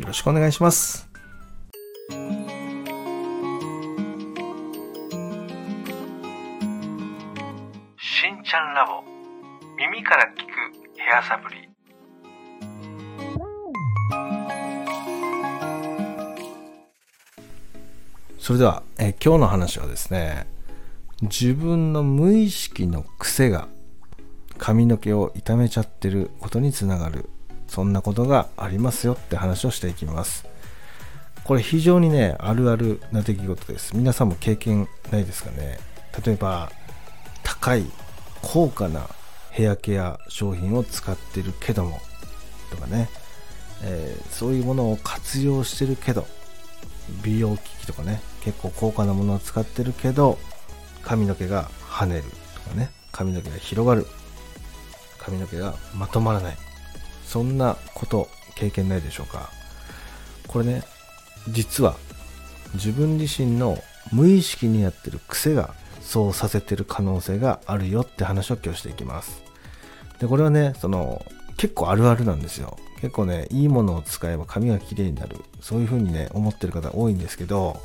よろしくお願いします。しんちゃんラボ。耳から聞くヘアサプリ。それでは、え今日の話はですね自分の無意識の癖が髪の毛を傷めちゃってることにつながるそんなことがありますよって話をしていきます。これ非常にねあるあるな出来事です。皆さんも経験ないですかね。例えば高い高価なヘアケア商品を使ってるけどもとかね、えー、そういうものを活用してるけど美容機器とかね。結構高価なものを使ってるけど髪の毛が跳ねるとかね。髪の毛が広がる。髪の毛がまとまらない。そんなこと経験ないでしょうか。これね実は自分自身の無意識にやってる癖がそうさせてる可能性があるよって話を今日していきます。でこれはねその結構あるあるなんですよ。結構ねいいものを使えば髪が綺麗になる。そういう風にね思ってる方多いんですけど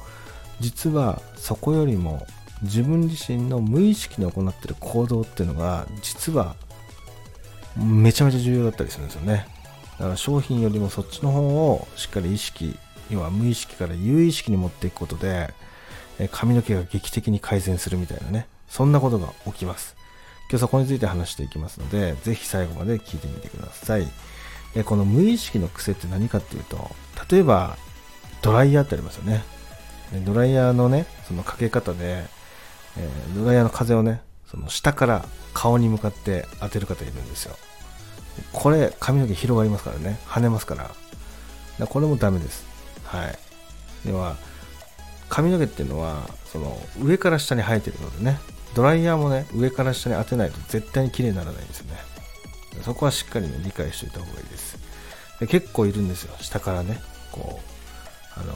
実はそこよりも自分自身の無意識に行ってる行動っていうのが実はめちゃめちゃ重要だったりするんですよね。だから商品よりもそっちの方をしっかり意識要は無意識から有意識に持っていくことで髪の毛が劇的に改善するみたいなね。そんなことが起きます。今日そこについて話していきますのでぜひ最後まで聞いてみてください。この無意識の癖って何かっていうと例えばドライヤーってありますよね。ドライヤーのねそのかけ方で、え、ドライヤーの風をねその下から顔に向かって当てる方いるんですよ。これ髪の毛広がりますからね。跳ねますから。からこれもダメです。はい。では髪の毛っていうのはその上から下に生えてるのでね。ドライヤーもね上から下に当てないと絶対に綺麗にならないんですよね。そこはしっかりね理解しておいた方がいいです。で結構いるんですよ。下からねこうあの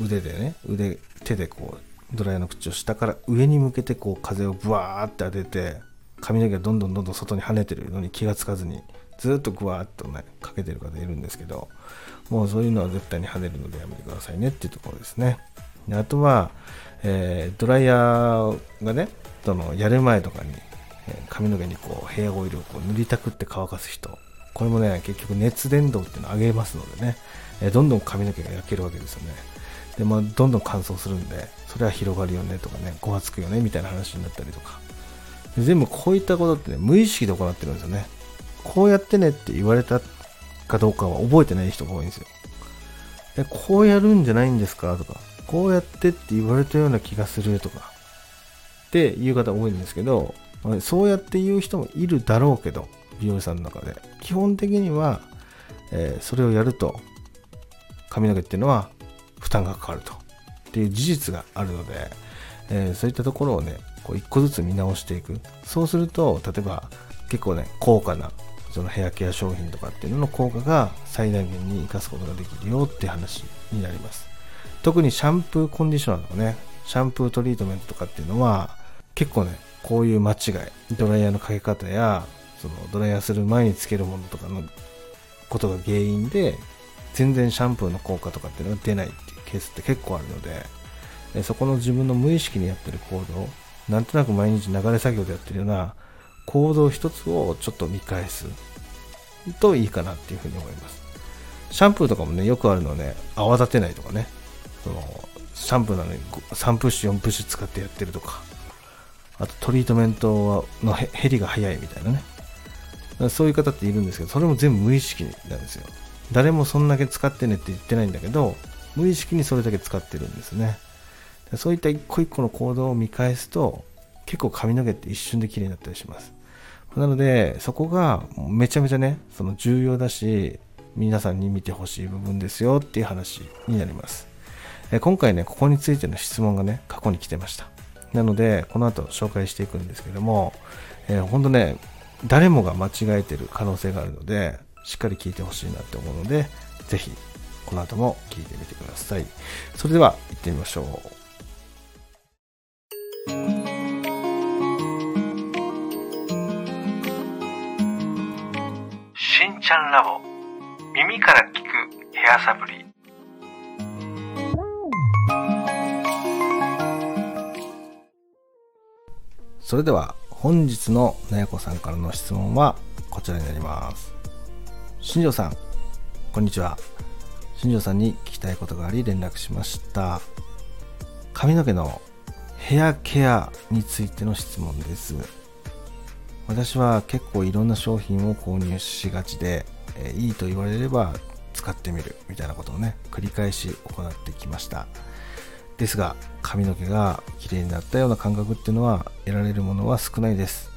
腕でね腕手でこうドライヤーの口を下から上に向けてこう風をブワーって当てて髪の毛がどんどんどんどん外に跳ねてるのに気がつかずにずっとグワーっとねかけてる方いるんですけどもうそういうのは絶対に跳ねるのでやめてくださいねっていうところですね。であとは、えー、ドライヤーがねそのやる前とかに、えー、髪の毛にこうヘアオイルをこう塗りたくって乾かす人これもね結局熱伝導っていうのを上げますのでね、えー、どんどん髪の毛が焼けるわけですよね。でまあ、どんどん乾燥するんでそれは広がるよねとかねごわつくよねみたいな話になったりとか。全部こういったことってね無意識で行ってるんですよね。こうやってねって言われたかどうかは覚えてない人が多いんですよ。えこうやるんじゃないんですかとかこうやってって言われたような気がするとかっていう方多いんですけどそうやって言う人もいるだろうけど美容師さんの中で。基本的には、えー、それをやると髪の毛っていうのは負担がかかると。っていう事実があるので、えー、そういったところをねこう一個ずつ見直していく。そうすると例えば結構ね高価なそのヘアケア商品とかっていうのの効果が最大限に生かすことができるよって話になります。特にシャンプーコンディショナーとかねシャンプートリートメントとかっていうのは結構ねこういう間違いドライヤーのかけ方やそのドライヤーする前につけるものとかのことが原因で全然シャンプーの効果とかっていうのが出ないっていうケースって結構あるのでそこの自分の無意識にやってる行動なんとなく毎日流れ作業でやってるような行動一つをちょっと見返すといいかなっていうふうに思います。シャンプーとかもね、よくあるのはね、泡立てないとかね、そのシャンプーなのに3プッシュ、4プッシュ使ってやってるとか、あとトリートメントの減りが早いみたいなね。そういう方っているんですけど、それも全部無意識なんですよ。誰もそんだけ使ってねって言ってないんだけど、無意識にそれだけ使ってるんですね。そういった一個一個の行動を見返すと、結構髪の毛って一瞬で綺麗になったりします。なので、そこがめちゃめちゃね、その重要だし、皆さんに見てほしい部分ですよっていう話になります。今回ね、ここについての質問がね、過去に来てました。なので、この後紹介していくんですけども、えー、ほんとね、誰もが間違えてる可能性があるので、しっかり聞いてほしいなって思うので、ぜひ、この後も聞いてみてください。それでは、行ってみましょう。しんちゃんラボ耳から聞く部屋サプリそれでは本日のなやこさんからの質問はこちらになります新庄さんこんにちは。新庄さんに聞きたいことがあり連絡しました。髪の毛のヘアケアについての質問です。私は結構いろんな商品を購入しがちで、えいいと言われれば使ってみるみたいなことをね繰り返し行ってきました。ですが髪の毛が綺麗になったような感覚っていうのは得られるものは少ないです。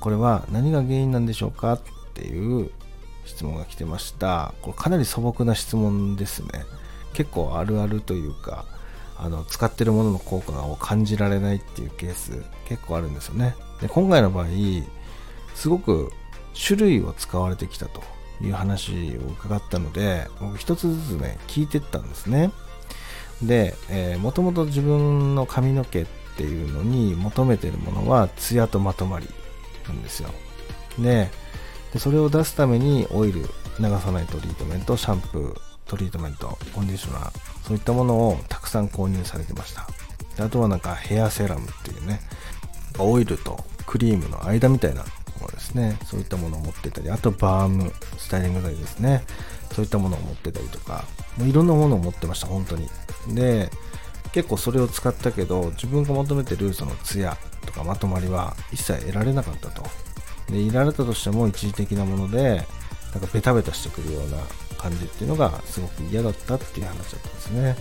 これは何が原因なんでしょうかっていう質問が来てました。これかなり素朴な質問ですね。結構あるあるというかあの使ってるものの効果を感じられないっていうケース結構あるんですよね。で今回の場合すごく種類を使われてきたという話を伺ったので僕一つずつね聞いてったんですね。で、えー、もともと自分の髪の毛っていうのに求めてるものはツヤとまとまりなんですよ。ででそれを出すためにオイル流さないトリートメントシャンプートリートメントコンディショナーそういったものをたくさん購入されてました。であとはなんかヘアセラムっていうねオイルとクリームの間みたいなものですね。そういったものを持ってたりあとバームスタイリング剤ですね。そういったものを持ってたりとかもういろんなものを持ってました本当に。で結構それを使ったけど自分が求めてるそのツヤとかまとまりは一切得られなかったと。でいられたとしても一時的なものでなんかベタベタしてくるような感じっていうのがすごく嫌だったっていう話だったんですね。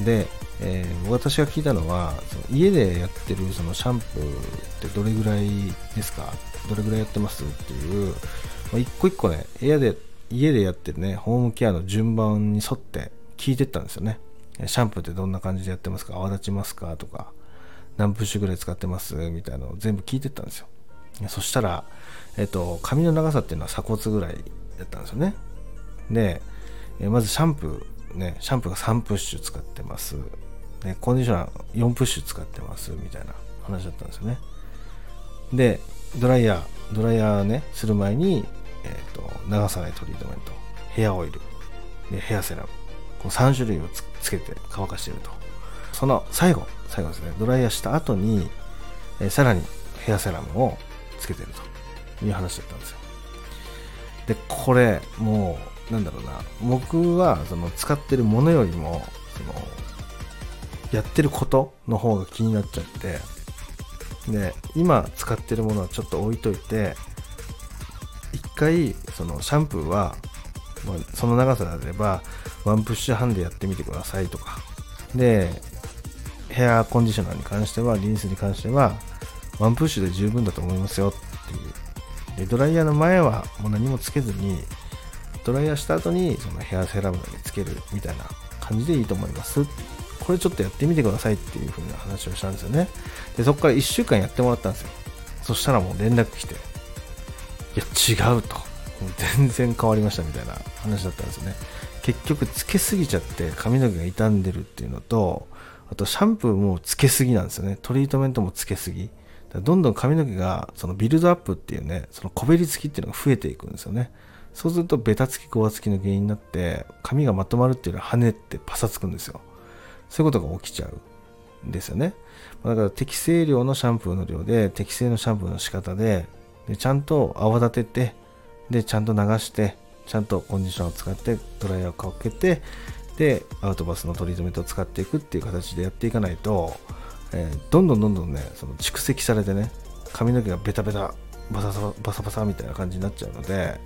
で、えー、私が聞いたのはその家でやってるそのシャンプーってどれぐらいですか？どれぐらいやってますっていう、まあ、一個一個ね部屋で家でやってるねホームケアの順番に沿って聞いてったんですよね。シャンプーってどんな感じでやってますか？泡立ちますか？とか、何プッシュぐらい使ってます？みたいなのを全部聞いてったんですよ。そしたら、えっと、髪の長さっていうのは鎖骨ぐらいだったんですよね。で、えまずシャンプー、ね、シャンプーが3プッシュ使ってます。ね、コンディショナー4プッシュ使ってますみたいな話だったんですよね。で、ドライヤー、ドライヤーね、する前に、えっ、と、流さないトリートメント、ヘアオイル、でヘアセラム、この3種類をつけて乾かしていると。その最後、最後ですね、ドライヤーした後に、えー、さらにヘアセラムをつけてるという話だったんですよ。で、これ、もう、なんだろうな、僕はその使ってるものよりも、その、やってることの方が気になっちゃって、で、今使ってるものはちょっと置いといて、一回、そのシャンプーは、ま、その長さであれば、ワンプッシュ半でやってみてくださいとか。で、ヘアコンディショナーに関しては、リンスに関しては、ワンプッシュで十分だと思いますよっていう。で、ドライヤーの前はもう何もつけずに、ドライヤーした後にそのヘアセラムだけつけるみたいな感じでいいと思います。これちょっとやってみてくださいっていう風な話をしたんですよね。で、そこから1週間やってもらったんですよ。そしたらもう連絡来て、いや、違うと。全然変わりましたみたいな話だったんですよね。結局つけすぎちゃって髪の毛が傷んでるっていうのと、あとシャンプーもつけすぎなんですよね。トリートメントもつけすぎ。どんどん髪の毛がそのビルドアップっていうね、そのこべりつきっていうのが増えていくんですよね。そうするとベタつき、ごわつきの原因になって、髪がまとまるっていうのは跳ねってパサつくんですよ。そういうことが起きちゃうんですよね。だから適正量のシャンプーの量で、適正のシャンプーの仕方で、でちゃんと泡立てて、で、ちゃんと流して、ちゃんとコンディションを使ってドライヤーをかけてでアウトバスのトリートメントを使っていくっていう形でやっていかないと、えー、どんどんどんどんねその蓄積されてね髪の毛がベタベタバサバサバサみたいな感じになっちゃうので、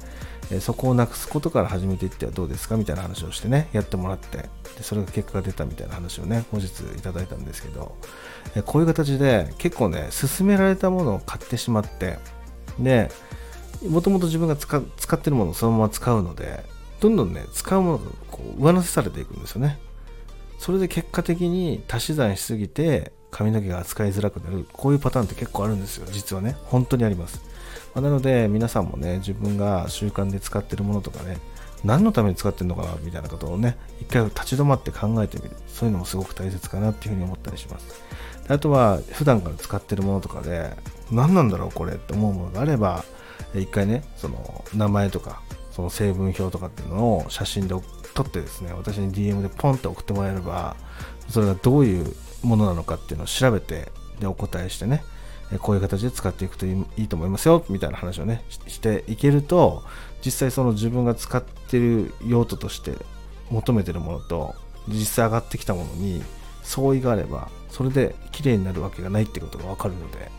えー、そこをなくすことから始めていってはどうですかみたいな話をしてねやってもらってでそれが結果が出たみたいな話をね後日いただいたんですけど、えー、こういう形で結構ね勧められたものを買ってしまってでもともと自分が使ってるものをそのまま使うのでどんどんね使うものがこう上乗せされていくんですよね。それで結果的に足し算しすぎて髪の毛が扱いづらくなるこういうパターンって結構あるんですよ。実はね。本当にあります、まあなので皆さんもね自分が習慣で使ってるものとかね何のために使ってるのかなみたいなことをね一回立ち止まって考えてみる。そういうのもすごく大切かなっていうふうに思ったりします。あとは普段から使ってるものとかで何なんだろうこれって思うものがあれば一回ねその名前とかその成分表とかっていうのを写真で撮ってですね私に DM でポンって送ってもらえればそれがどういうものなのかっていうのを調べてでお答えしてねこういう形で使っていくといいと思いますよみたいな話をねしていけると実際その自分が使ってる用途として求めてるものと実際上がってきたものに相違があればそれで綺麗になるわけがないってことが分かるので、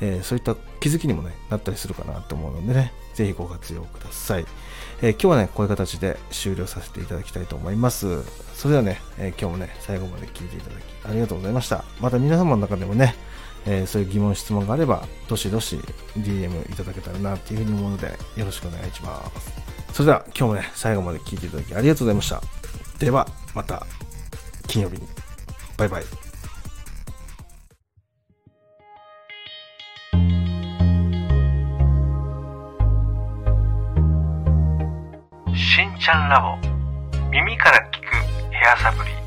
えーそういった気づきにもねなったりするかなと思うのでね。ぜひご活用ください、えー今日はねこういう形で終了させていただきたいと思います。それではね、えー今日もね最後まで聞いていただきありがとうございました。また皆様の中でもねえーそういう疑問質問があればどしどし DM いただけたらなっていうふうに思うのでよろしくお願いします。それでは今日もね最後まで聞いていただきありがとうございました。ではまた金曜日に。バイバイ。ちゃんラボ。耳から聞くヘアサプリ。